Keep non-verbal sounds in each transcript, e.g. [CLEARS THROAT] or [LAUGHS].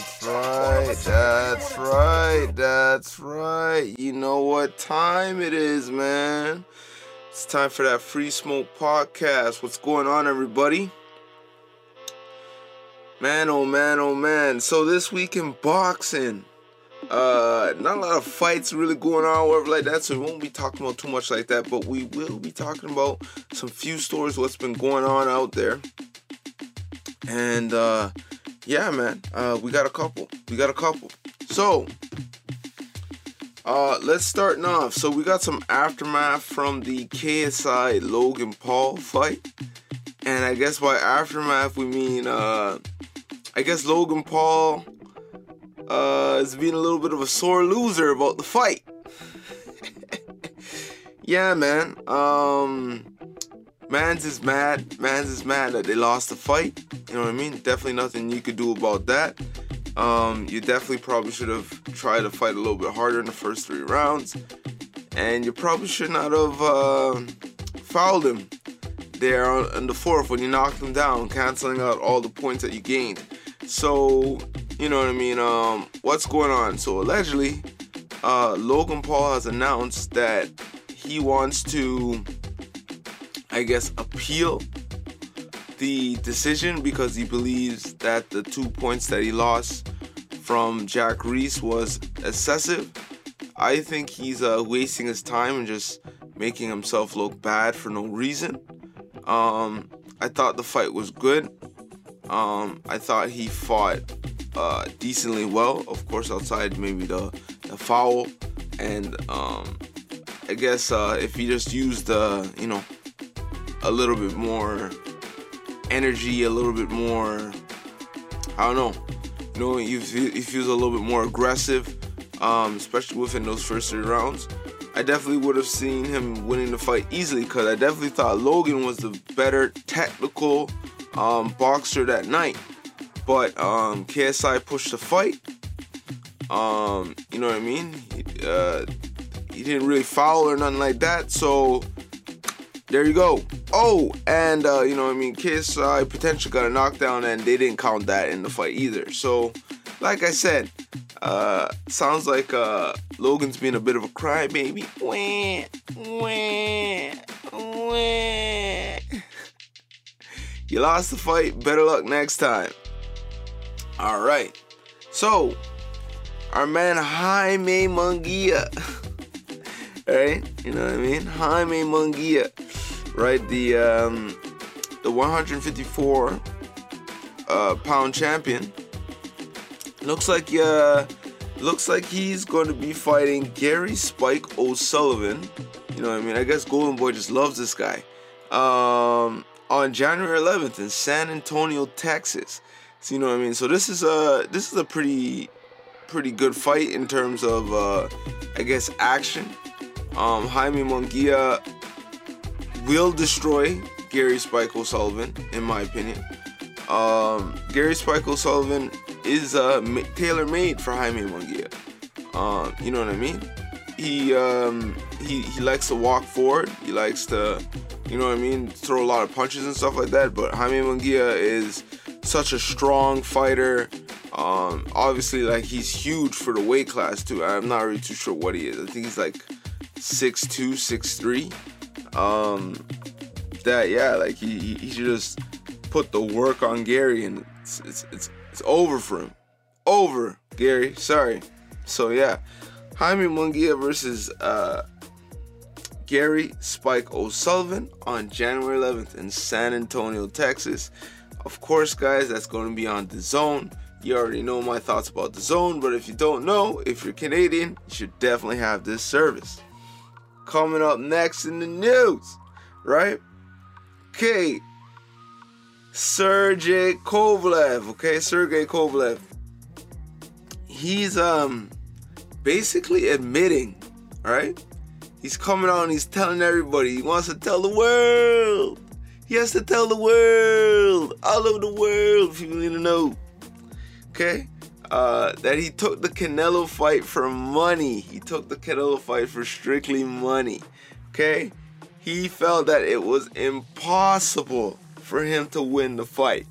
That's right. That's right. That's right. You know what time it is, man. It's time for that Free Smoke podcast. What's going on, everybody? Man, oh man, oh man. So this week in boxing, uh, not a lot of fights really going on, whatever like that. So we won't be talking about too much like that, but we will be talking about some few stories, what's been going on out there. And uh yeah, man, uh, we got a couple. We got a couple. So, uh, let's start off. So we got some aftermath from the KSI Logan Paul fight, and I guess by aftermath we mean, uh, I guess Logan Paul uh, is being a little bit of a sore loser about the fight. [LAUGHS] yeah, man. Um, Mans is mad. Mans is mad that they lost the fight. You know what I mean? Definitely nothing you could do about that. Um, you definitely probably should have tried to fight a little bit harder in the first three rounds. And you probably should not have uh, fouled him there in the fourth when you knocked him down, canceling out all the points that you gained. So, you know what I mean? Um, what's going on? So, allegedly, uh, Logan Paul has announced that he wants to I guess, appeal the decision because he believes that the two points that he lost from Jack Reiss was excessive. I think he's uh, wasting his time and just making himself look bad for no reason. Um, I thought the fight was good. Um, I thought he fought uh, decently well, of course, outside maybe the, the foul. And um, I guess uh, if he just used the, you know, a little bit more energy, a little bit more. I don't know. You know, he, he feels a little bit more aggressive, um, especially within those first three rounds. I definitely would have seen him winning the fight easily because I definitely thought Logan was the better technical um, boxer that night. But um, KSI pushed the fight. Um, you know what I mean? He, uh, he didn't really foul or nothing like that. So there you go. Oh, and uh, you know, I mean, KSI potentially got a knockdown, and they didn't count that in the fight either. So, like I said, uh, sounds like uh, Logan's being a bit of a crybaby. Wah, wah, wah. You lost the fight. Better luck next time. All right. So, our man Jaime Munguia. [LAUGHS] All right, You know what I mean? Jaime Munguia right? The um, the 154 uh, pound champion looks like uh, looks like he's going to be fighting Gary Spike O'Sullivan. You know what I mean? I guess Golden Boy just loves this guy. Um, on January 11th in San Antonio, Texas. So you know what I mean? So this is a this is a pretty pretty good fight in terms of uh, I guess action. Um, Jaime Munguia will destroy Gary Spike O'Sullivan, in my opinion. Um, Gary Spike O'Sullivan is uh, tailor made for Jaime Munguia. Um, you know what I mean? He um, he he likes to walk forward. He likes to, you know what I mean, throw a lot of punches and stuff like that. But Jaime Munguia is such a strong fighter. Um, obviously, like he's huge for the weight class too. I'm not really too sure what he is. I think he's like six two, six three um, that yeah, like he, he should just put the work on Gary, and it's it's it's, it's over for him. Over, Gary. Sorry. So yeah, Jaime Munguia versus uh, Gary Spike O'Sullivan on January 11th in San Antonio, Texas. Of course, guys, that's going to be on the Zone. You already know my thoughts about the Zone, but if you don't know, if you're Canadian, you should definitely have this service coming up next in the news, right? Okay. Sergey Kovalev, okay? Sergey Kovalev. He's um basically admitting, right? He's coming out and he's telling everybody he wants to tell the world. He has to tell the world, all over the world, if you need to know. Okay? Uh, that he took the Canelo fight for money. He took the Canelo fight for strictly money. Okay? He felt that it was impossible for him to win the fight.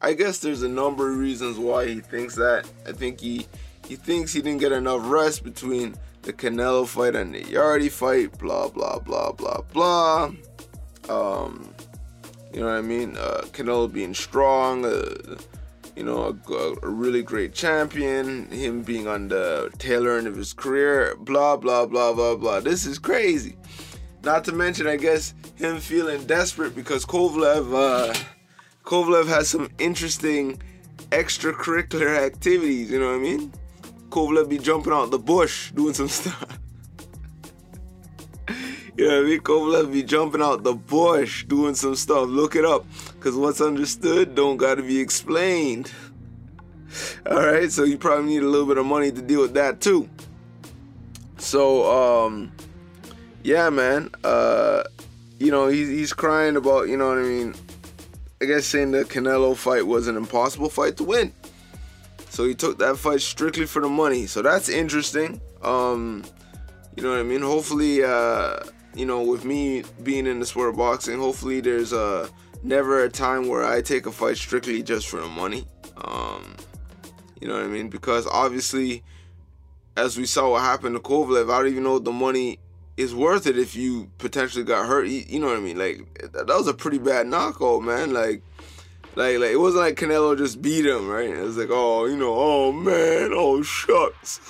I guess there's a number of reasons why he thinks that. I think he he thinks he didn't get enough rest between the Canelo fight and the Yarde fight. Blah blah blah blah blah. Um, you know what I mean? Uh, Canelo being strong. Uh, you know, a, a, really great champion, him being on the tail end of his career, blah, blah, blah, blah, blah. This is crazy. Not to mention, I guess, him feeling desperate because Kovalev, uh, Kovalev has some interesting extracurricular activities, you know what I mean? Kovalev be jumping out the bush, doing some [LAUGHS] stuff. you know what I mean? Kovalev be jumping out the bush, doing some stuff. Look it up. Because what's understood don't got to be explained. All right, so you probably need a little bit of money to deal with that too. So, um, yeah, man, uh, you know, he's, he's crying about, you know what I mean? I guess saying the Canelo fight was an impossible fight to win. So he took that fight strictly for the money. So that's interesting. Um, you know what I mean? Hopefully, uh, you know, with me being in the sport of boxing, hopefully there's a never a time where I take a fight strictly just for the money. Um, you know what I mean? Because obviously, as we saw what happened to Kovalev, I don't even know the money is worth it if you potentially got hurt. You know what I mean? Like that was a pretty bad knockout, man. Like, like, like it wasn't like Canelo just beat him, right? It was like, oh, you know, oh man, oh shucks,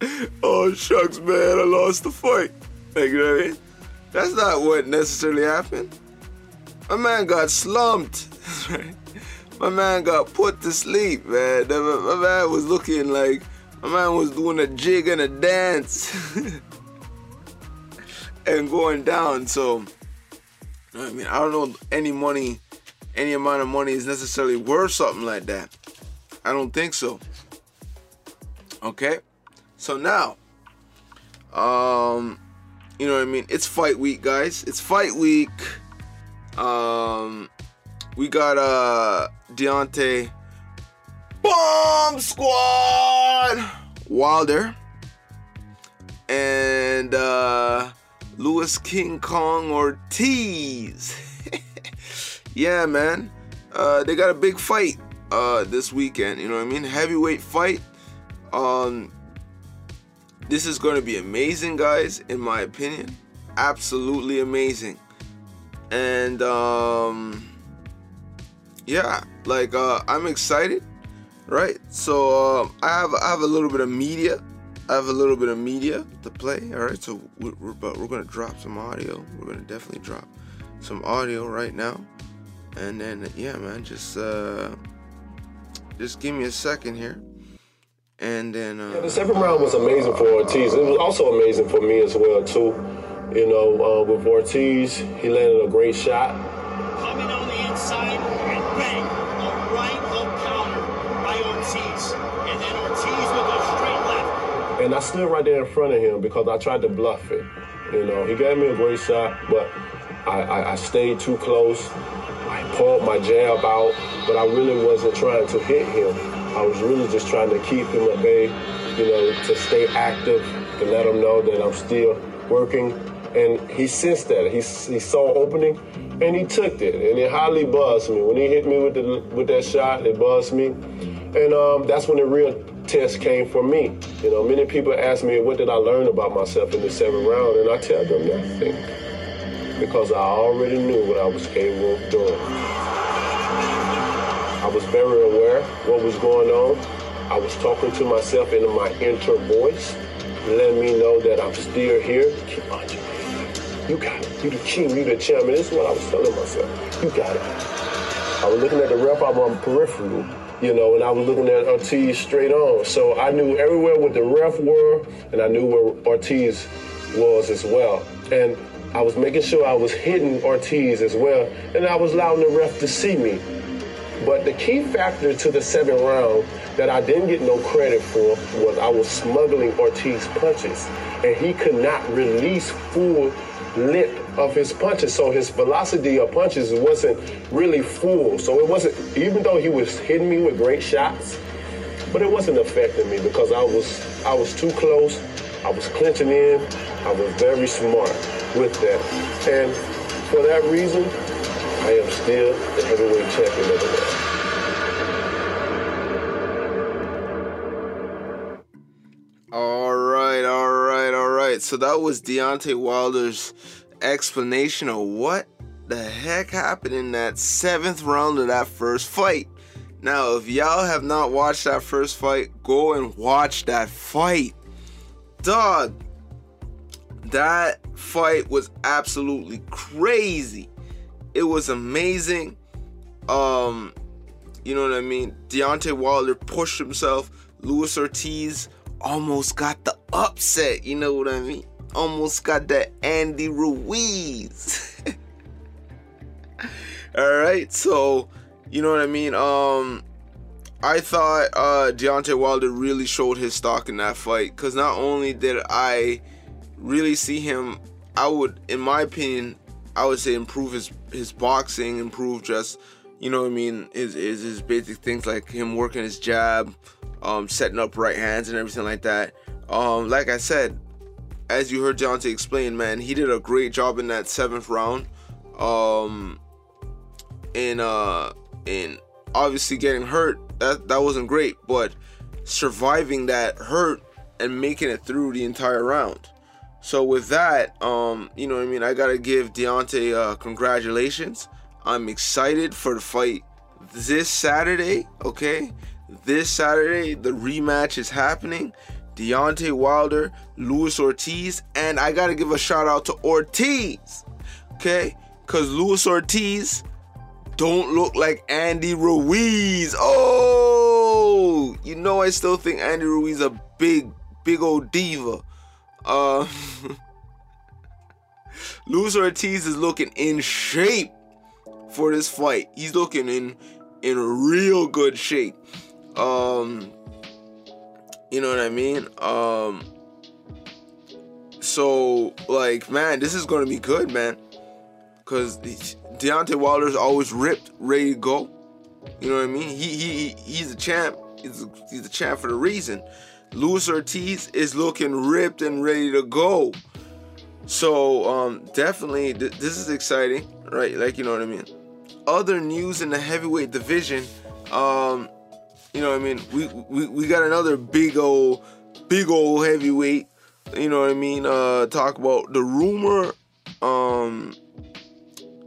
[LAUGHS] oh shucks, man, I lost the fight. Like, you know what I mean? That's not what necessarily happened. My man got slumped. [LAUGHS] my man got put to sleep, man. My man was looking like my man was doing a jig and a dance [LAUGHS] and going down. So, I mean, I don't know any money, any amount of money is necessarily worth something like that. I don't think so. Okay, so now, um, you know what I mean? It's fight week, guys. It's fight week. Um, we got uh Deontay Bomb Squad Wilder and uh Louis King Kong Ortiz. [LAUGHS] yeah, man. Uh, they got a big fight uh, this weekend. You know what I mean? Heavyweight fight. Um, this is going to be amazing, guys. In my opinion, absolutely amazing and um yeah like uh i'm excited right? So um, i have i have a little bit of media. I have a little bit of media to play all right? So we're, we're, we're gonna drop some audio. We're gonna definitely drop some audio right now. And then yeah man just uh just give me a second here. And then uh, yeah, the second round was amazing for ortiz. It was also amazing for me as well too you know, uh, with Ortiz, he landed a great shot. Coming on the inside and bang, a right hook counter by Ortiz. And then Ortiz with a straight left. And I stood right there in front of him because I tried to bluff it. You know, he gave me a great shot, but I, I, I stayed too close. I pulled my jab out, but I really wasn't trying to hit him. I was really just trying to keep him at bay, you know, to stay active, to let him know that I'm still working and he sensed that. He, he saw opening, and he took it, and it highly buzzed me. When he hit me with the with that shot, it buzzed me, and um, that's when the real test came for me. You know, many people ask me, what did I learn about myself in the seventh round, and I tell them nothing, because I already knew what I was capable of doing. I was very aware what was going on. I was talking to myself in my inner voice, letting me know that I'm still here. Keep on you got it. You the king. You the champion. This is what I was telling myself. You got it. I was looking at the ref I'm on peripheral, you know, and I was looking at Ortiz straight on. So I knew everywhere what the ref were, and I knew where Ortiz was as well. And I was making sure I was hitting Ortiz as well, and I was allowing the ref to see me. But the key factor to the seventh round that I didn't get no credit for was I was smuggling Ortiz punches, and he could not release full lip of his punches, so his velocity of punches wasn't really full. So it wasn't, even though he was hitting me with great shots, but it wasn't affecting me because I was I was too close. I was clinching in. I was very smart with that, and for that reason, I am still the heavyweight champion of the world. All right, right. So that was Deontay Wilder's explanation of what the heck happened in that seventh round of that first fight. Now, if y'all have not watched that first fight, go and watch that fight. Dog, that fight was absolutely crazy. It was amazing. Um, you know what I mean? Deontay Wilder pushed himself. Luis Ortiz almost got the upset. You know what I mean? Almost got that Andy Ruiz. [LAUGHS] All right, so you know what I mean. Um, I thought uh, Deontay Wilder really showed his stock in that fight because not only did I really see him, I would, in my opinion, I would say improve his his boxing, improve just you know what I mean, his his, his basic things like him working his jab, um, setting up right hands and everything like that. Um, like I said, as you heard Deontay explain, man, he did a great job in that seventh round. Um, in uh, in obviously getting hurt, that that wasn't great, but surviving that hurt and making it through the entire round. So with that, um, you know what I mean, I gotta give Deontay uh, congratulations. I'm excited for the fight this Saturday. Okay, this Saturday the rematch is happening. Deontay Wilder, Luis Ortiz, and I gotta give a shout out to Ortiz. Okay, cause Luis Ortiz don't look like Andy Ruiz. Oh, you know I still think Andy Ruiz a big, big old diva. Uh, [LAUGHS] Luis Ortiz is looking in shape for this fight. He's looking in in real good shape. Um, you know what I mean? Um, so like, man, this is gonna be good, man. Cause Deontay Wilder's always ripped, ready to go. You know what I mean? He he he's a champ. He's a, he's a champ for a reason. Luis Ortiz is looking ripped and ready to go. So um, definitely, th- this is exciting, right? Like you know what I mean. Other news in the heavyweight division, um, you know what I mean. We, we we got another big old, big old heavyweight. You know what I mean. Uh, talk about the rumor. Um,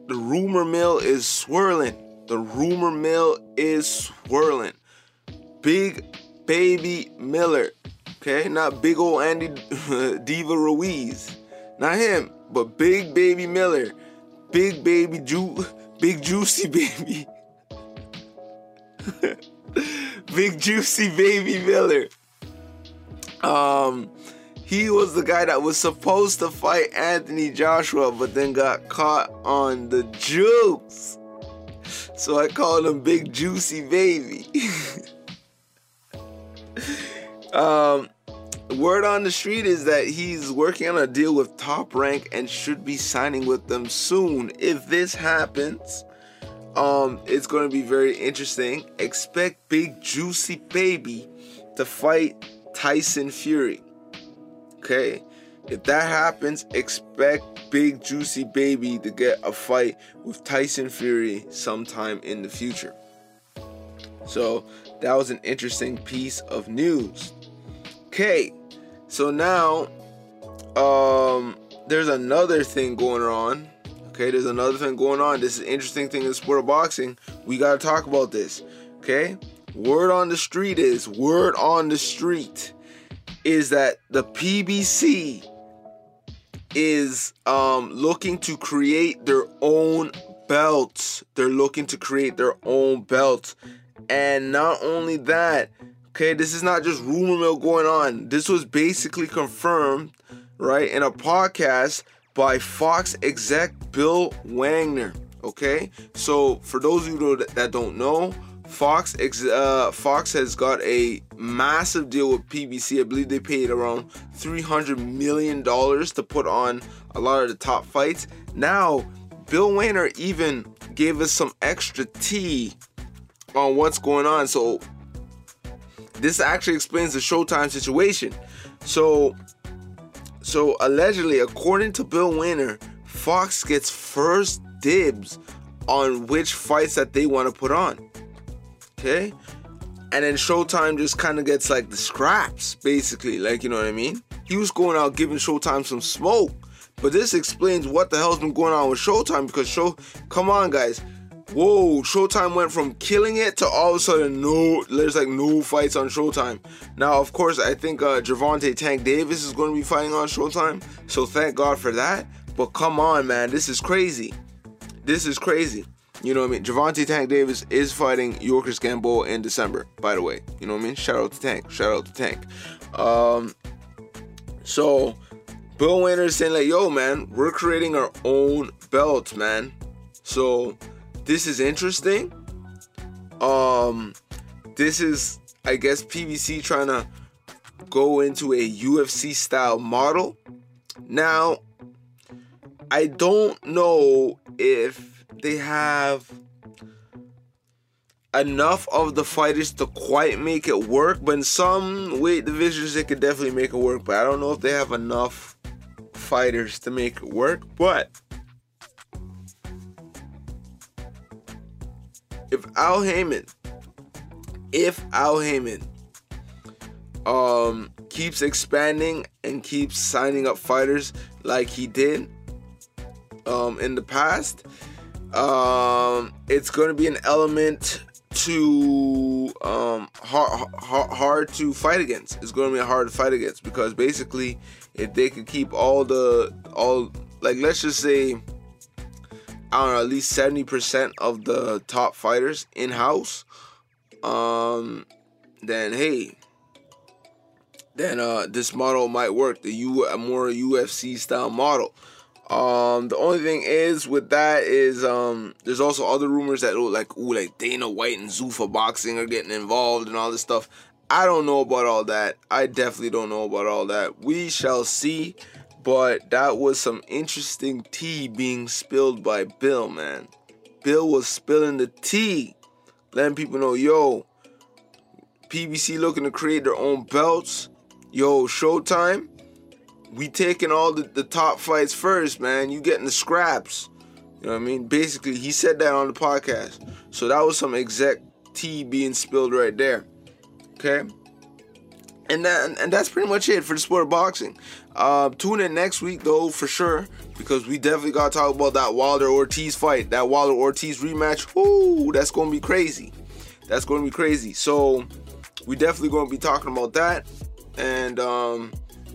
the rumor mill is swirling. The rumor mill is swirling. Big Baby Miller. Okay, not big old Andy [LAUGHS] Diva Ruiz. Not him, but Big Baby Miller. Big baby ju [LAUGHS] big juicy [LAUGHS] baby. Big juicy baby Miller. Um he was the guy that was supposed to fight Anthony Joshua, but then got caught on the jukes. So I called him Big Juicy Baby. [LAUGHS] um, word on the street is that he's working on a deal with Top Rank and should be signing with them soon. If this happens, um, it's going to be very interesting. Expect Big Juicy Baby to fight Tyson Fury. Okay, if that happens, expect Big Juicy Baby to get a fight with Tyson Fury sometime in the future. So that was an interesting piece of news. Okay, so now um there's another thing going on. Okay, there's another thing going on. This is an interesting thing in the sport of boxing. We gotta talk about this. Okay? Word on the street is word on the street is that the PBC is um, looking to create their own belts. They're looking to create their own belts. And not only that, okay, this is not just rumor mill going on. This was basically confirmed, right, in a podcast by Fox exec Bill Wagner. Okay, so for those of you that don't know, Fox uh, Fox has got a massive deal with PBC. I believe they paid around 300 million dollars to put on a lot of the top fights. Now, Bill Wagner even gave us some extra tea on what's going on. So this actually explains the Showtime situation. So so allegedly, according to Bill Wagner, Fox gets first dibs on which fights that they want to put on. Okay? And then Showtime just kind of gets like the scraps, basically. Like, you know what I mean? He was going out giving Showtime some smoke. But this explains what the hell's been going on with Showtime because Show, come on, guys. Whoa, Showtime went from killing it to all of a sudden no, there's like no fights on Showtime. Now, of course, I think uh, Gervonta Tank Davis is going to be fighting on Showtime, so thank God for that. But come on, man, this is crazy. This is crazy. You know what I mean? Gervonta Tank Davis is fighting Yuriorkis Gamboa in December, by the way. You know what I mean? Shout out to Tank. Shout out to Tank. Um, so Bill Wagner is saying like, yo, man, we're creating our own belt, man. So this is interesting. Um, this is, I guess, PBC trying to go into a UFC style model. Now, I don't know if they have enough of the fighters to quite make it work, but in some weight divisions they could definitely make it work. But I don't know if they have enough fighters to make it work. But if Al Haymon, if Al Haymon um keeps expanding and keeps signing up fighters like he did um in the past, um, it's going to be an element to um, hard, hard, hard to fight against. It's going to be hard to fight against because basically, if they could keep all the all like let's just say I don't know at least seventy percent of the top fighters in house, um, then hey, then uh, this model might work. The more UFC style model. Um, the only thing is with that is um, there's also other rumors that oh, like ooh, like Dana White and Zuffa Boxing are getting involved and all this stuff. I don't know about all that. I definitely don't know about all that. We shall see. But that was some interesting tea being spilled by Bill, man. Bill was spilling the tea, letting people know, yo, PBC looking to create their own belts. Yo, Showtime, we taking all the, the top fights first, man. You getting the scraps. You know what I mean? Basically, he said that on the podcast. So that was some exec tea being spilled right there. Okay? And and that's pretty much it for the sport of boxing. Uh, tune in next week though for sure because we definitely gotta talk about that Wilder Ortiz fight, that Wilder Ortiz rematch. Ooh, that's gonna be crazy. That's gonna be crazy. So we definitely gonna be talking about that. And um,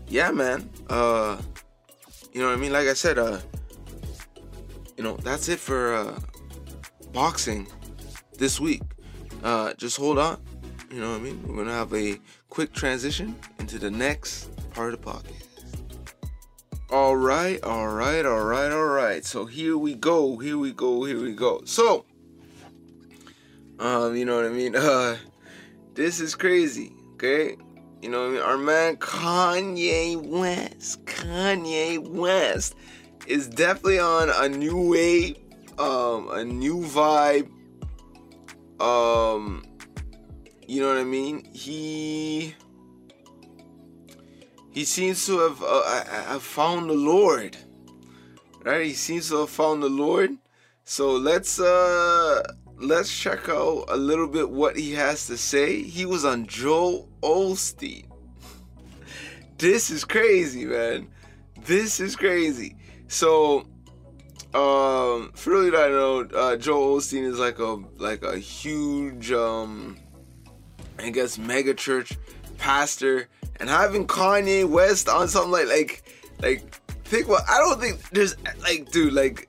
yeah, man. Uh, you know what I mean? Like I said, uh, you know, that's it for uh, boxing this week. Uh, just hold on. You know what I mean? We're gonna have a quick transition into the next part of the podcast. All right, all right, all right, all right. So here we go, here we go, here we go. So, um, you know what I mean? [LAUGHS] Uh, this is crazy. Okay, you know, what I mean? our man Kanye West, Kanye West is definitely on a new wave, um, a new vibe. Um, you know what I mean? He he seems to have uh, have found the Lord, right? He seems to have found the Lord. So let's uh let's check out a little bit what he has to say. He was on Joel Osteen. [LAUGHS] this is crazy, man. This is crazy. So, um, for really I know, uh, Joel Osteen is like a like a huge, um, I guess, mega church pastor, and having Kanye West on something like like like think what I don't think there's like dude like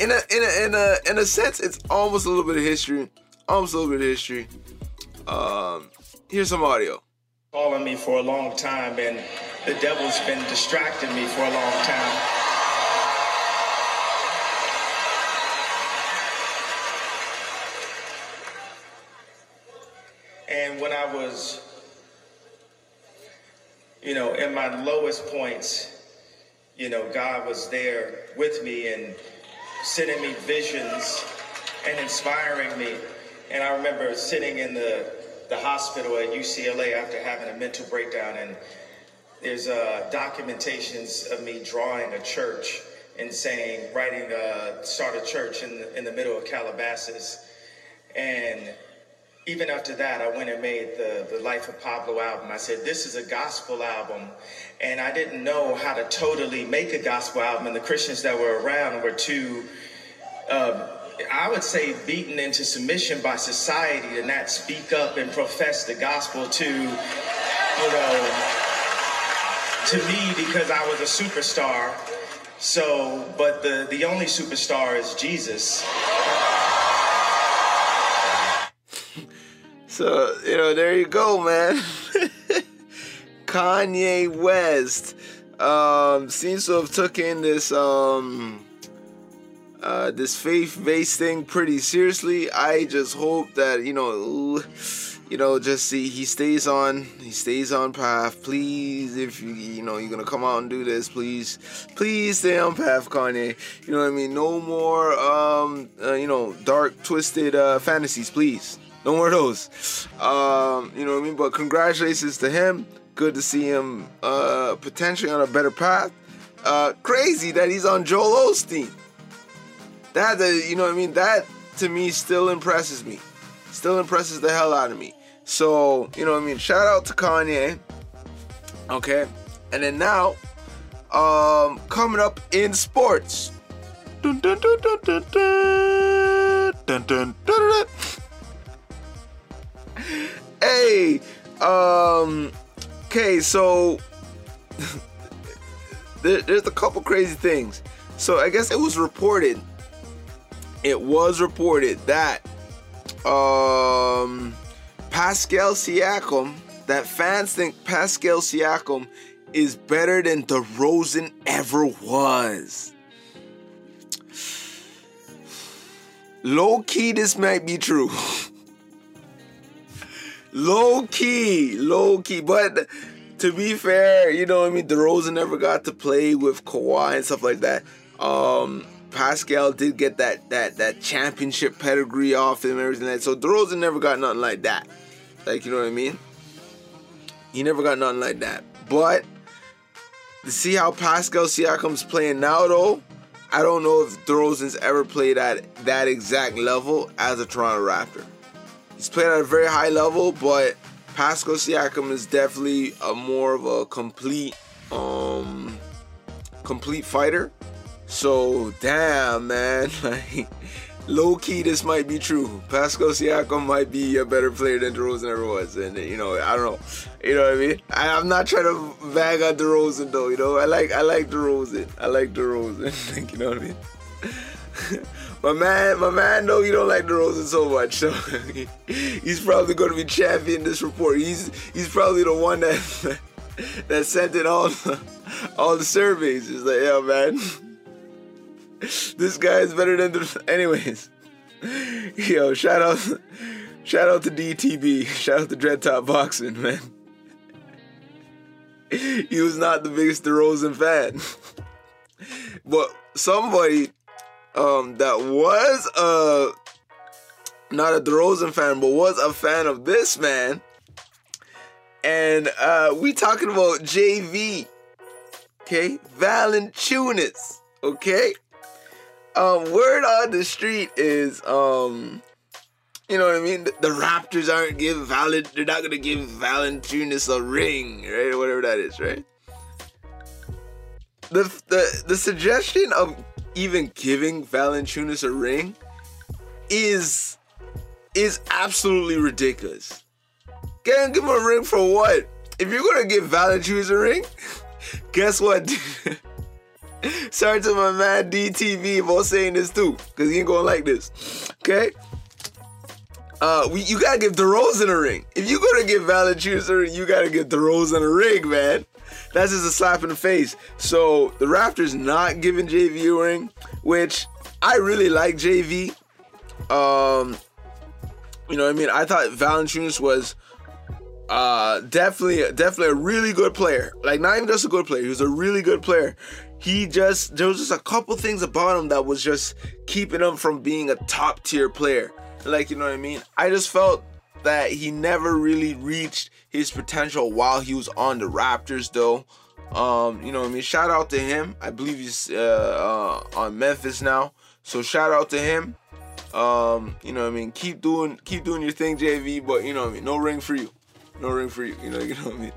in a in a in a in a sense, it's almost a little bit of history. Almost a little bit of history. Um, here's some audio. Calling me for a long time, and the devil's been distracting me for a long time. And when I was, you know, in my lowest points, you know, God was there with me and sending me visions and inspiring me. And I remember sitting in the, the hospital at UCLA after having a mental breakdown, and there's uh, documentations of me drawing a church and saying, writing, uh, start a church in the, in the middle of Calabasas. And even after that, I went and made the, the Life of Pablo album. I said, this is a gospel album. And I didn't know how to totally make a gospel album. And the Christians that were around were too, uh, I would say, beaten into submission by society to not speak up and profess the gospel to, you know, to me because I was a superstar. So, but the, the only superstar is Jesus. So, you know, there you go, man. [LAUGHS] Kanye West um, seems to have taken this um, uh, this faith-based thing pretty seriously. I just hope that you know, you know, just see he stays on, he stays on path. Please, if you you know you're gonna come out and do this, please, please stay on path, Kanye. You know what I mean? No more, um, uh, you know, dark, twisted uh, fantasies, please. No more of those. Um, you know what I mean? But congratulations to him. Good to see him uh, potentially on a better path. Uh, crazy that he's on Joel Osteen. That, uh, you know what I mean? That to me still impresses me. Still impresses the hell out of me. So, you know what I mean? Shout out to Kanye. Okay. And then now, um, coming up in sports. Dun, dun, dun, hey, um, okay, so [LAUGHS] there, there's a couple crazy things. So I guess it was reported, it was reported that um, Pascal Siakam, that fans think Pascal Siakam is better than DeRozan ever was. Low key, this might be true. [LAUGHS] low key, low key. But to be fair, you know what I mean? DeRozan never got to play with Kawhi and stuff like that. Um, Pascal did get that that that championship pedigree off him and everything like that. So DeRozan never got nothing like that. Like you know what I mean? He never got nothing like that. But to see how Pascal Siakam's playing now though, I don't know if DeRozan's ever played at that exact level as a Toronto Raptor. He's played at a very high level, but Pascal Siakam is definitely a more of a complete, um, complete fighter. So damn, man, [LAUGHS] like low key, this might be true. Pascal Siakam might be a better player than DeRozan ever was, and you know, I don't know, you know what I mean. I, am not trying to bag on DeRozan though, you know. I like, I like DeRozan. I like DeRozan. [LAUGHS] you know what I mean. [LAUGHS] my man, my man, no, you don't like DeRozan so much. So [LAUGHS] he's probably going to be champion this report. He's he's probably the one that [LAUGHS] that sent in all all the surveys. He's like, yeah, man, [LAUGHS] this guy is better than the. Anyways, yo, shout out, shout out to DTB, shout out to Dread Top Boxing, man. He was not the biggest DeRozan fan, but somebody um, that was a not a DeRozan fan, but was a fan of this man. And uh, we talking about JV, okay, Valanciunas, okay. Um, word on the street is, um, you know what I mean. The, the Raptors aren't give Valen, they're not gonna give Valanciunas a ring, right, whatever that is, right. The the the suggestion of even giving Valanciunas a ring is is absolutely ridiculous. Can't give him a ring for what? If you're gonna give Valanciunas a ring, [LAUGHS] guess what? [LAUGHS] Sorry to my man DTB about saying this too, because he ain't gonna like this. Okay? Uh, we, you gotta give DeRozan a ring. If you're gonna give Valanciunas a ring, you gotta give DeRozan a ring, man. That's just a slap in the face. So the Raptors not giving JV a ring, which I really like JV. Um, you know what I mean? I thought Valanciunas was uh definitely definitely a really good player. Like not even just a good player, he was a really good player. He just there was just a couple things about him that was just keeping him from being a top tier player. Like you know what I mean? I just felt that he never really reached his potential while he was on the Raptors though. Um, you know I mean? Shout out to him. I believe he's uh, uh, on Memphis now. So shout out to him. Um, you know I mean? Keep doing keep doing your thing, JV, but you know I mean? No ring for you. No ring for you. You know, [LAUGHS] you know what I mean?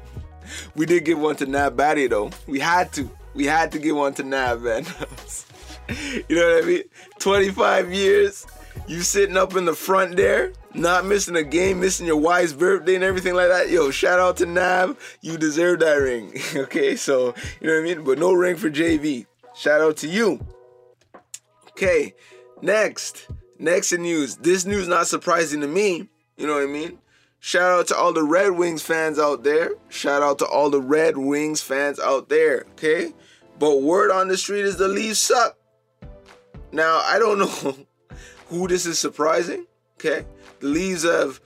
We did give one to Nav Bhatia though. We had to. We had to give one to Nav, man. [LAUGHS] you know what I mean? 25 years, you sitting up in the front there, not missing a game, missing your wife's birthday and everything like that. Yo, shout out to Nav. You deserve that ring. [LAUGHS] okay, so you know what I mean? But no ring for JV. Shout out to you. Okay, next. Next in news. This news not surprising to me. You know what I mean? Shout out to all the Red Wings fans out there. Shout out to all the Red Wings fans out there. Okay? But word on the street is the Leafs suck. Now, I don't [LAUGHS] know who this is surprising. Okay? Leafs have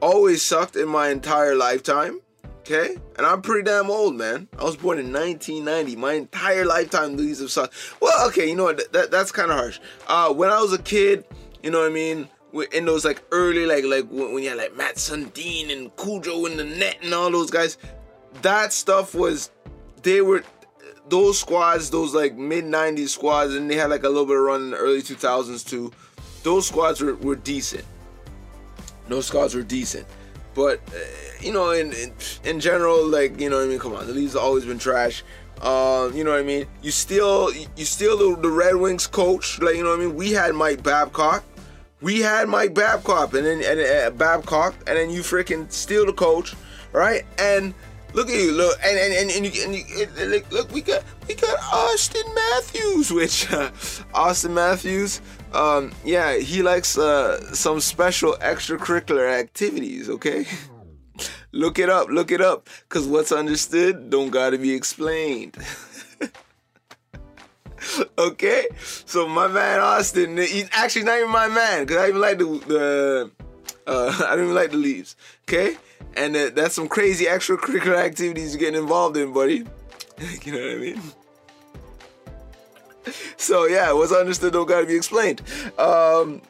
always sucked in my entire lifetime. Okay? And I'm pretty damn old, man. I was born in 1990. My entire lifetime, Leafs have sucked. Well, okay, you know what? That, that that's kind of harsh. Uh, when I was a kid, you know what I mean? In those like early, like like when you had like Mats Sundin and Cujo in the net and all those guys, that stuff was, they were, those squads, those like mid 90s squads, and they had like a little bit of run in the early 2000s too. Those squads were, were decent. Those squads were decent. But, uh, you know, in, in, in general, like, you know what I mean? Come on, the Leafs have always been trash. Uh, you know what I mean? You steal, you steal the, the Red Wings coach. Like, you know what I mean? We had Mike Babcock. We had Mike Babcock, and then and, uh, Babcock, and then you freaking steal the coach, right? And look at you, look, and and and, and, you, and you, look, look, we got we got Auston Matthews, [LAUGHS] which uh, Auston Matthews, um, yeah, he likes uh, some special extracurricular activities. Okay. [LAUGHS] look it up, look it up, cause what's understood don't gotta be explained. [LAUGHS] okay, so my man Auston, he's actually not even my man, cause I even like the, the uh, [LAUGHS] I don't even like the Leafs. Okay, and uh, that's some crazy extracurricular activities you're getting involved in, buddy. you know what I mean? [LAUGHS] So yeah, what's understood don't gotta be explained. Um,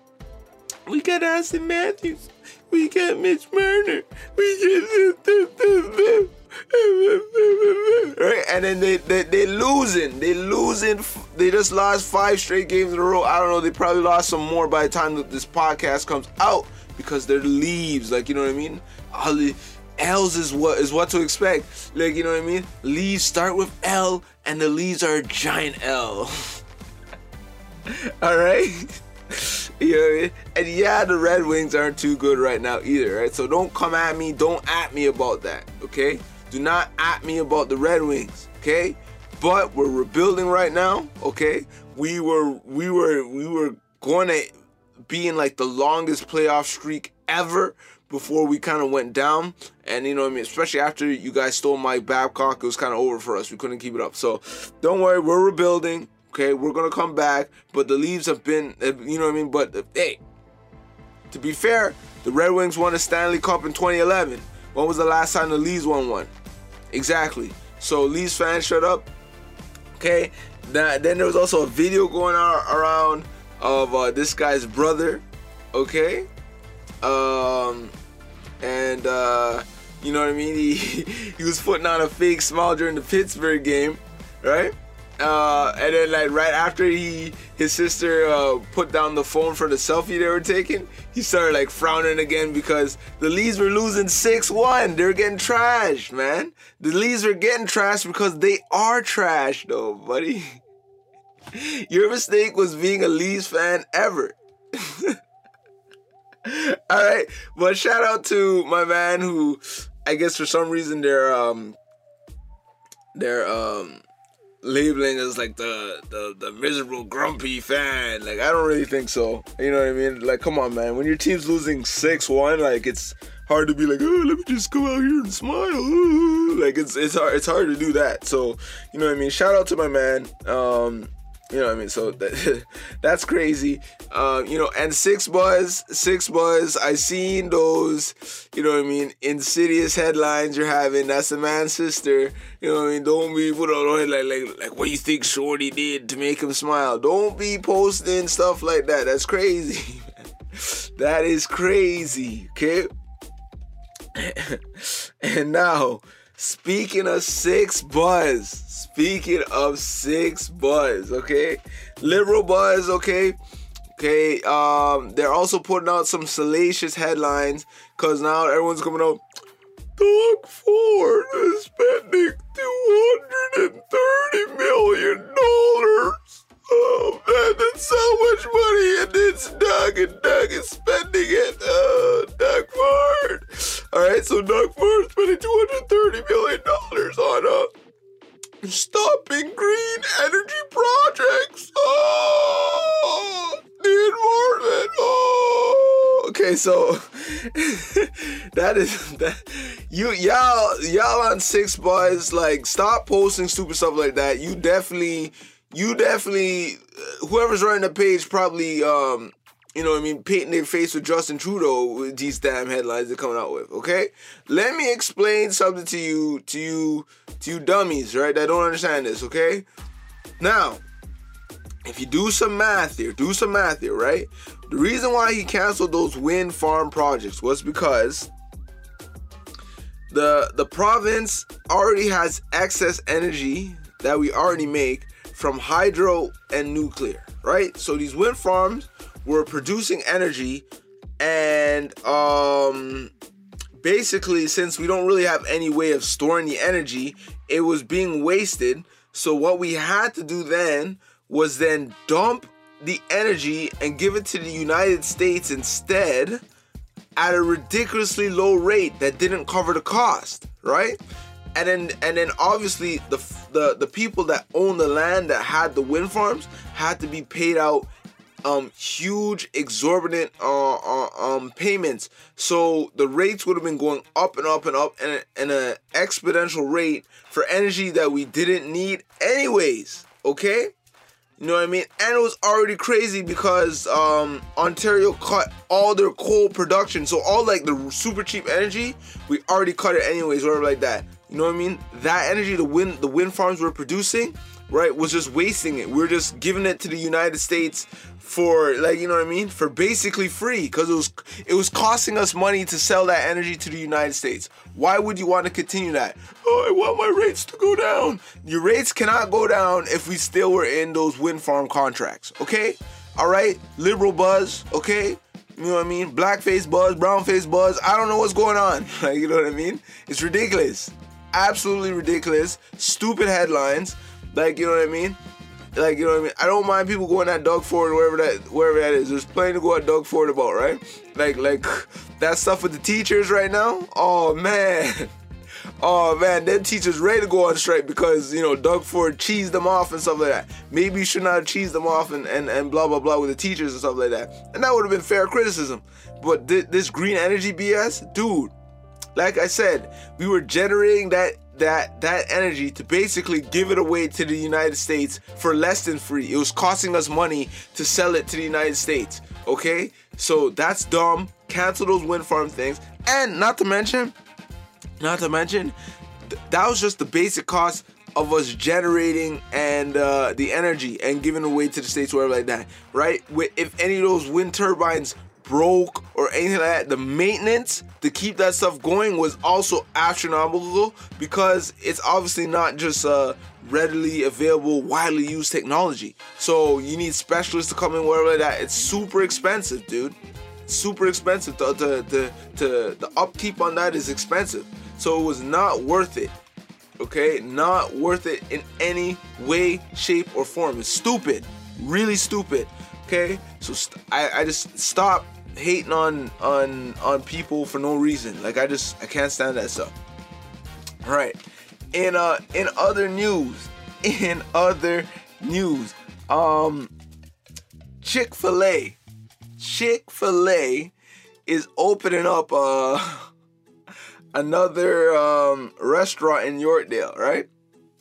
we got Auston Matthews. We got Mitch Marner. We got [LAUGHS] right, and then they they they losing. They losing. They just lost five straight games in a row. I don't know. They probably lost some more by the time that this podcast comes out because they're leaves. Like you know what I mean. All the L's is what is what to expect. Like you know what I mean. Leaves start with L, and the leaves are a giant L. [LAUGHS] All right. [LAUGHS] You know I mean? And yeah, the Red Wings aren't too good right now either, right? So don't come at me, don't at me about that, okay? Do not at me about the Red Wings, okay? But we're rebuilding right now, okay? We were we were we were going to be in like the longest playoff streak ever before we kind of went down. And you know what I mean? Especially after you guys stole my Babcock, it was kind of over for us. We couldn't keep it up. So don't worry, we're rebuilding. Okay, we're gonna come back, but the leaves have been, you know what I mean. But hey, to be fair, the Red Wings won a Stanley Cup in 2011. When was the last time the Leafs won one? Exactly. So Leafs fans, shut up. Okay. Then there was also a video going around of uh, this guy's brother. Okay. Um, and uh, you know what I mean. He [LAUGHS] he was putting on a fake smile during the Pittsburgh game, right? Uh, and then like right after he his sister uh, put down the phone for the selfie they were taking, he started like frowning again because the Lees were losing six one. They're getting trashed, man. The Lees are getting trashed because they are trash, though, buddy. [LAUGHS] Your mistake was being a Lees fan ever. [LAUGHS] [LAUGHS] All right, but shout out to my man who, I guess for some reason they're um, they're um labeling as like the, the the miserable grumpy fan. Like I don't really think so. You know what I mean? Like come on, man. When your team's losing six one, like it's hard to be like, oh, let me just come out here and smile. [LAUGHS] Like it's it's hard it's hard to do that. So you know what I mean? Shout out to my man. Um, you know what I mean? So that, [LAUGHS] that's crazy. Um, you know, and Six Buzz, Six Buzz, I seen those, you know what I mean, insidious headlines you're having. That's the man's sister. You know what I mean? Don't be put on like like like what you think Shorty did to make him smile. Don't be posting stuff like that. That's crazy. [LAUGHS] that is crazy. Okay. [LAUGHS] and now Speaking of six buzz, speaking of six buzz, okay, liberal buzz, okay, okay. Um, they're also putting out some salacious headlines because now everyone's coming out. Doug Ford is spending two hundred and thirty million dollars. Oh man, that's so much money, and it's Doug, and Doug is spending it. Oh, Doug Ford. All right, so Doug Ford spending two hundred thirty million dollars on uh stopping green energy projects. Oh, the environment. Oh, okay, so [LAUGHS] that is that. You y'all y'all on 6Buzz like stop posting stupid stuff like that. You definitely you definitely whoever's running the page probably um you know what I mean painting their face with Justin Trudeau with these damn headlines they're coming out with. Okay, let me explain something to you to you to you dummies right that don't understand this. Okay, now if you do some math here, do some math here, right? The reason why he canceled those wind farm projects was because the the province already has excess energy that we already make from hydro and nuclear, right? So these wind farms were producing energy and um basically since we don't really have any way of storing the energy, it was being wasted. So what we had to do then was then dump the energy and give it to the United States instead at a ridiculously low rate that didn't cover the cost, right? And then and then obviously the the the people that own the land that had the wind farms had to be paid out um huge exorbitant uh, uh, um payments so the rates would have been going up and up and up and in an exponential rate for energy that we didn't need anyways okay you know what I mean? And it was already crazy because um, Ontario cut all their coal production. So all like the super cheap energy, we already cut it anyways, whatever like that. You know what I mean? That energy the wind the wind farms were producing, right, was just wasting it. We are just giving it to the United States for like you know what I mean? For basically free because it was it was costing us money to sell that energy to the United States. Why would you want to continue that? Oh, I want my rates to go down. Your rates cannot go down if we still were in those wind farm contracts. Okay? All right? Liberal buzz, okay? You know what I mean? Blackface buzz, brownface buzz. I don't know what's going on. [LAUGHS] Like, you know what I mean? It's ridiculous. Absolutely ridiculous. Stupid headlines. Like, you know what I mean? Like, you know what I mean? I don't mind people going at Doug Ford wherever that wherever that is. There's plenty to go at Doug Ford about, right? Like like [LAUGHS] that stuff with the teachers right now. Oh man. [LAUGHS] Oh man, them teachers ready to go on strike because you know Doug Ford cheesed them off and stuff like that. Maybe you should not have cheesed them off and, and, and blah blah blah with the teachers and stuff like that. And that would have been fair criticism. But th- this green energy BS, dude, like I said, we were generating that that that energy to basically give it away to the United States for less than free. It was costing us money to sell it to the United States. Okay? So that's dumb. Cancel those wind farm things. And not to mention, not to mention, th- that was just the basic cost of us generating and uh, the energy and giving away to the states, whatever like that, right? With if any of those wind turbines broke or anything like that, the maintenance to keep that stuff going was also astronomical because it's obviously not just uh, readily available, widely used technology. So you need specialists to come in, whatever like that. It's super expensive, dude. Super expensive. The, the, the, the, the upkeep on that is expensive. So it was not worth it. Okay? Not worth it in any way, shape, or form. It's stupid. Really stupid. Okay? So I, I just stop hating on on on people for no reason. Like I just I can't stand that stuff. All right. In uh in other news, [LAUGHS] in other news, um Chick-fil-A. Chick-fil-A is opening up uh [LAUGHS] another um restaurant in Yorkdale, right?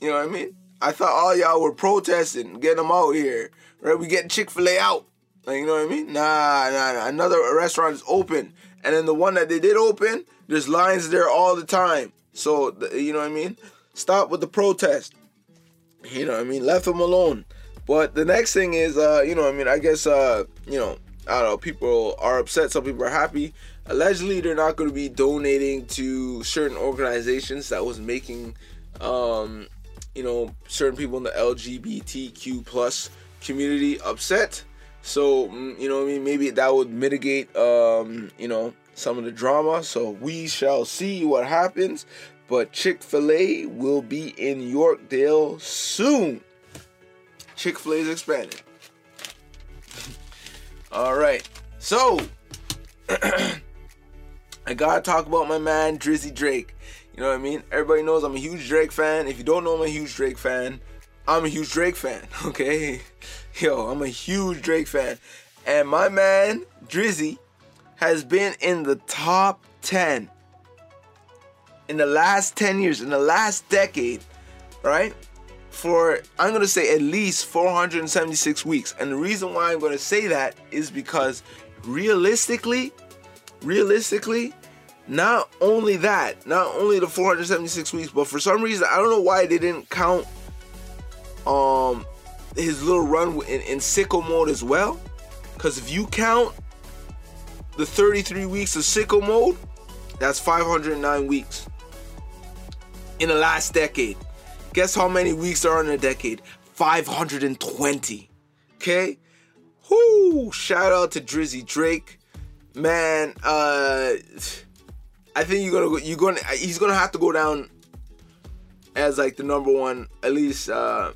You know what I mean? I thought all y'all were protesting, getting them out here. Right? We getting Chick-fil-A out. Like, you know what I mean? Nah, nah, nah. Another restaurant is open. And then the one that they did open, there's lines there all the time. So, you know what I mean? Stop with the protest. You know what I mean? Left them alone. But the next thing is, uh, you know, I mean, I guess, uh, you know, I don't know. People are upset. Some people are happy. Allegedly, they're not going to be donating to certain organizations that was making, um, you know, certain people in the LGBTQ plus community upset. So, mm, you know, I mean, maybe that would mitigate, um, you know, some of the drama. So we shall see what happens. But Chick Fil A will be in Yorkdale soon. Chick Fil A is expanding. [LAUGHS] All right, so [CLEARS THROAT] I gotta talk about my man Drizzy Drake. You know what I mean? Everybody knows I'm a huge Drake fan. If you don't know I'm a huge Drake fan, I'm a huge Drake fan. [LAUGHS] Okay, yo, I'm a huge Drake fan, and my man Drizzy has been in the top 10 in the last 10 years, in the last decade, right? For I'm gonna say at least 476 weeks. And the reason why I'm gonna say that is because realistically, realistically, not only that, not only the 476 weeks, but for some reason, I don't know why they didn't count um his little run in, in sicko mode as well. Because if you count the 33 weeks of sicko mode, that's 509 weeks in the last decade. Guess how many weeks are in a decade? 520. Okay? Whoo! Shout out to Drizzy Drake. Man, uh I think you're gonna go you're gonna he's gonna have to go down as like the number one, at least uh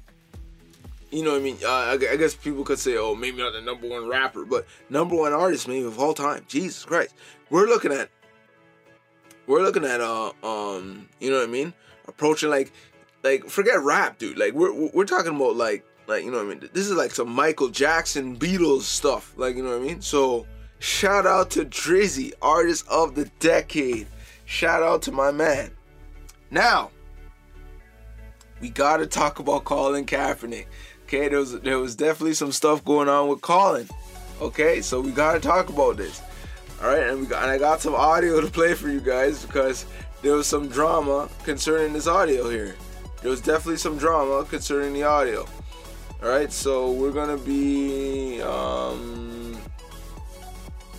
you know what I mean? Uh, I, I guess people could say, oh, maybe not the number one rapper, but number one artist maybe of all time. Jesus Christ. We're looking at we're looking at uh um you know what I mean? Approaching like like forget rap, dude. Like we're we're talking about like like you know what I mean. This is like some Michael Jackson, Beatles stuff. Like you know what I mean. So shout out to Drizzy, artist of the decade. Shout out to my man. Now we gotta talk about Colin Kaepernick. Okay, there was there was definitely some stuff going on with Colin. Okay, so we gotta talk about this. All right, and we got and I got some audio [LAUGHS] to play for you guys because there was some drama concerning this audio here. There was definitely some drama concerning the audio. All right, so we're gonna be um,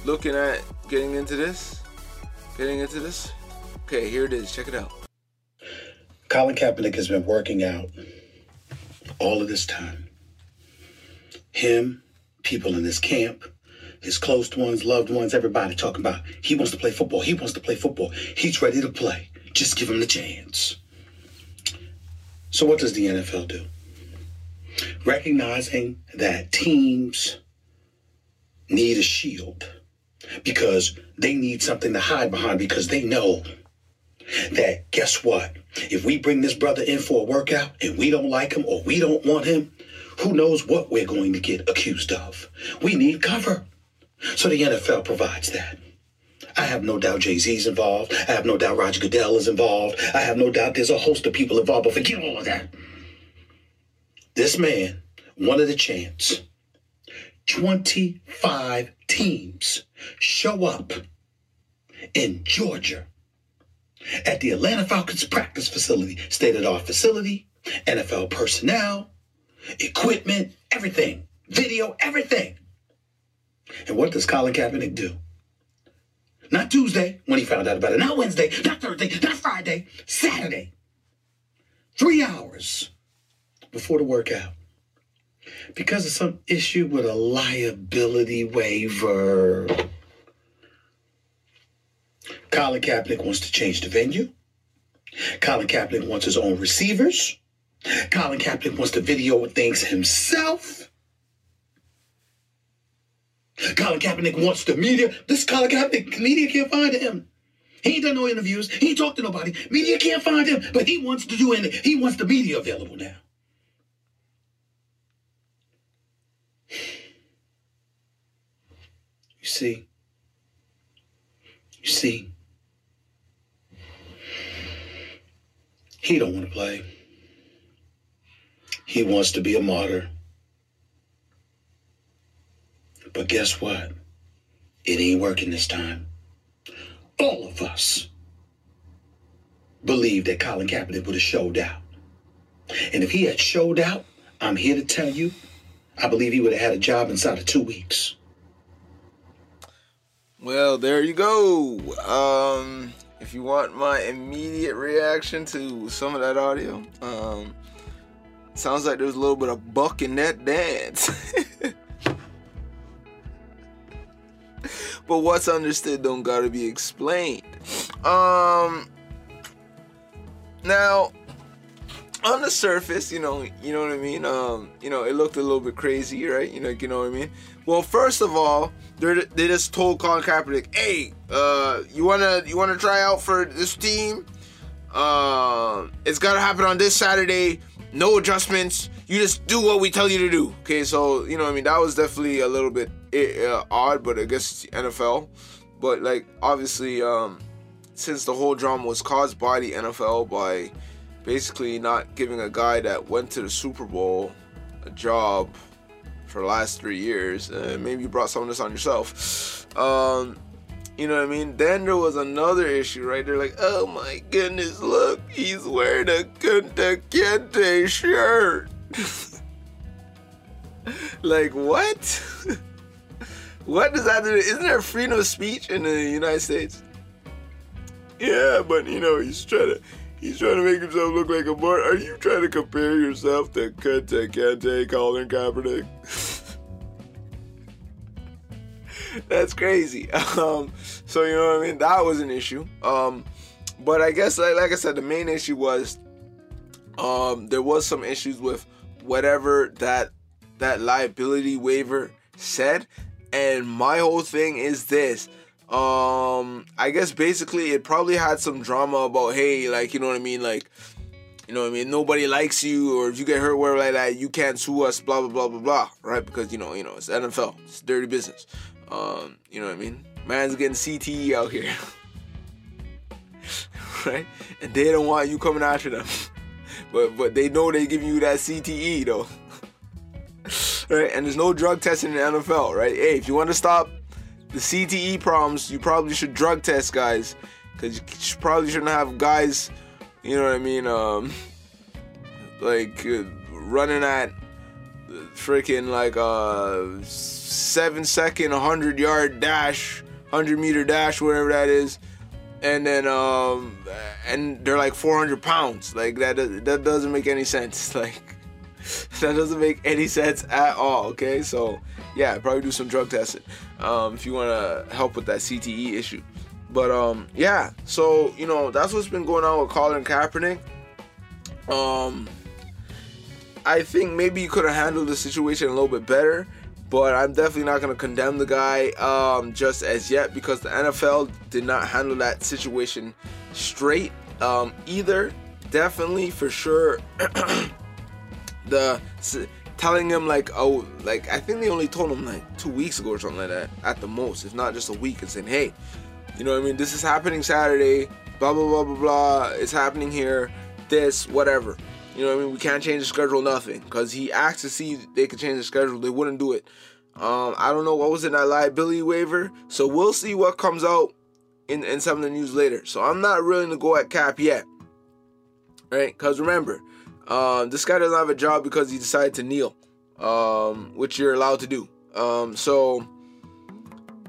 looking at getting into this, getting into this. Okay, here it is. Check it out. Colin Kaepernick has been working out all of this time. Him, people in his camp, his close ones, loved ones, everybody talking about he wants to play football. He wants to play football. He's ready to play. Just give him the chance. So, what does the NFL do? Recognizing that teams need a shield because they need something to hide behind because they know that guess what? If we bring this brother in for a workout and we don't like him or we don't want him, who knows what we're going to get accused of? We need cover. So the NFL provides that. I have no doubt Jay Z's involved. I have no doubt Roger Goodell is involved. I have no doubt there's a host of people involved, but forget all of that. This man wanted a chance. 25 teams show up in Georgia at the Atlanta Falcons practice facility, state of the art facility, NFL personnel, equipment, everything, video, everything. And what does Colin Kaepernick do? Not Tuesday when he found out about it, not Wednesday, not Thursday, not Friday, Saturday. Three hours before the workout. Because of some issue with a liability waiver. Colin Kaepernick wants to change the venue. Colin Kaepernick wants his own receivers. Colin Kaepernick wants to video things himself. Colin Kaepernick wants the media. This Colin Kaepernick, media can't find him. He ain't done no interviews. He ain't talked to nobody. Media can't find him, but he wants to do anything. He wants the media available now. You see, you see, he don't want to play. He wants to be a martyr. But guess what? It ain't working this time. All of us believe that Colin Kaepernick would have showed out. And if he had showed out, I'm here to tell you, I believe he would have had a job inside of two weeks. Well, there you go. Um, if you want my immediate reaction to some of that audio, um, sounds like there's a little bit of buck in that dance. [LAUGHS] but what's understood don't gotta be explained. Um, now on the surface, you know, you know what I mean. Um, you know, it looked a little bit crazy, right? You know, you know what I mean. Well, first of all, they they just told Colin Kaepernick, "Hey, uh, you wanna you wanna try out for this team? Uh, it's gotta happen on this Saturday. No adjustments. You just do what we tell you to do." Okay, so you know, I mean, that was definitely a little bit uh, odd, but I guess NFL. But like, obviously, um, since the whole drama was caused by the NFL by basically not giving a guy that went to the Super Bowl a job for the last three years. Uh, maybe you brought some of this on yourself. Um, you know what I mean? Then there was another issue, right? They're like, oh my goodness, look, he's wearing a Kunta shirt. [LAUGHS] like, what? [LAUGHS] what does that do? Isn't there freedom of speech in the United States? Yeah, but you know, he's trying to He's trying to make himself look like a Bart. Are you trying to compare yourself to Kunta Kinte, Colin Kaepernick? [LAUGHS] That's crazy. [LAUGHS] Um, so you know what I mean? That was an issue. Um, but I guess, like, like I said, the main issue was um, there was some issues with whatever that that liability waiver said. And my whole thing is this um, I guess basically it probably had some drama about hey, like you know what I mean, like you know what I mean, nobody likes you, or if you get hurt where like that, you can't sue us, blah blah blah blah blah, right? Because you know, you know, it's NFL, it's dirty business. Um, you know what I mean? Man's getting CTE out here, [LAUGHS] right? And they don't want you coming after them, [LAUGHS] but but they know they giving you that CTE though, [LAUGHS] right? And there's no drug testing in the NFL, right? Hey, if you want to stop the CTE problems, you probably should drug test guys, because you probably shouldn't have guys, you know what I mean, um, [LAUGHS] like uh, running at freaking like a seven second, 100 yard dash, 100 meter dash, whatever that is. And then, um, and they're like 400 pounds. Like that, that doesn't make any sense. [LAUGHS] Like, [LAUGHS] that doesn't make any sense at all. Okay, so yeah, probably do some drug testing um, if you want to help with that CTE issue. But um, yeah, so you know that's what's been going on with Colin Kaepernick. Um, I think maybe you could have handled the situation a little bit better, but I'm definitely not going to condemn the guy um, just as yet because the NFL did not handle that situation straight um, either. Definitely for sure. [CLEARS THROAT] the telling him like oh like I think they only told him like two weeks ago or something like that at the most, if not just a week, and saying hey, you know what I mean? This is happening Saturday. Blah blah blah blah blah. It's happening here. This whatever. You know what I mean? We can't change the schedule, nothing. Because he asked to see they could change the schedule. They wouldn't do it. Um, I don't know what was in that liability waiver. So we'll see what comes out in, in some of the news later. So I'm not willing to go at cap yet. Right? Because remember, um, this guy doesn't have a job because he decided to kneel, um, which you're allowed to do. Um, so,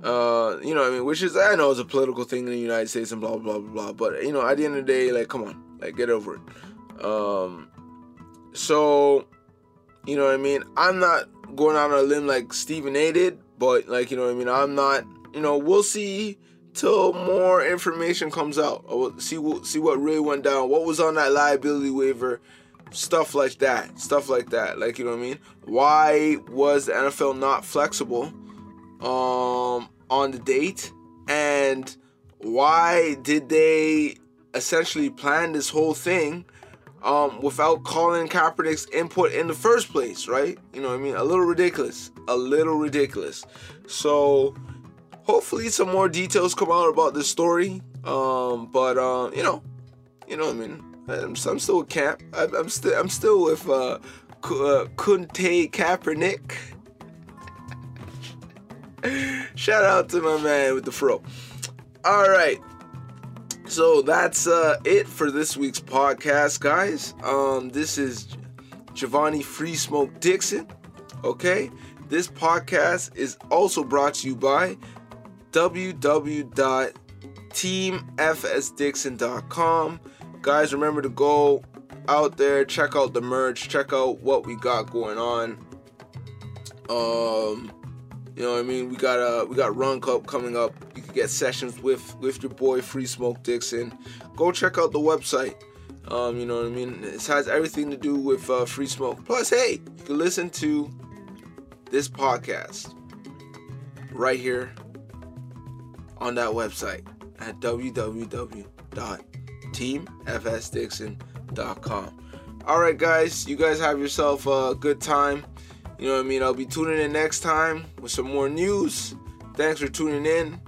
uh, you know, I mean, which is I know is a political thing in the United States and blah blah blah blah. But you know, at the end of the day, like, come on, like, get over it. Um, so, you know what I mean? I'm not going out on a limb like Stephen A. did, but like, you know what I mean? I'm not. You know, we'll see till more information comes out. We'll see, we'll see what really went down. What was on that liability waiver? Stuff like that stuff like that like you know what i mean? Why was the nfl not flexible um on the date? And why did they essentially plan this whole thing um without calling Kaepernick's input in the first place right? You know what i mean? A little ridiculous a little ridiculous. So hopefully some more details come out about this story um but uh you know you know what i mean I'm, I'm still with Cap. I'm, I'm still I'm still with uh, uh Kunta Kaepernick. [LAUGHS] Shout out to my man with the fro. All right. So that's uh, it for this week's podcast, guys. Um, this is Jhevani Free Smoke Dixon. Okay, this podcast is also brought to you by www.teamfsdixon.com. Guys, remember to go out there, check out the merch, check out what we got going on. Um, you know what I mean? We got uh we got Run Cup coming up. You can get sessions with with your boy Free Smoke Dixon. Go check out the website. Um, you know what I mean? It has everything to do with uh, Free Smoke. Plus, hey, you can listen to this podcast right here on that website at www.teamfsdixon.com. All right, guys, you guys have yourself a good time. You know what I mean? I'll be tuning in next time with some more news. Thanks for tuning in.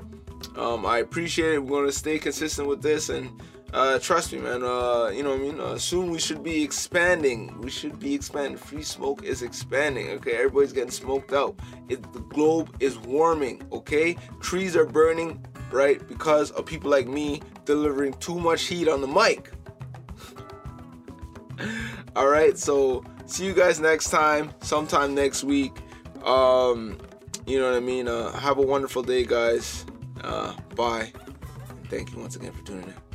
Um, I appreciate it. We're going to stay consistent with this and uh, trust me, man. Uh, you know what I mean? Uh, soon we should be expanding. We should be expanding. Free smoke is expanding. Okay, everybody's getting smoked out. It, the globe is warming. Okay, trees are burning, right? Because of people like me delivering too much heat on the mic. [LAUGHS] All right, so see you guys next time, sometime next week. Um, you know what I mean? Uh, have a wonderful day, guys. Uh, bye. Thank you once again for tuning in.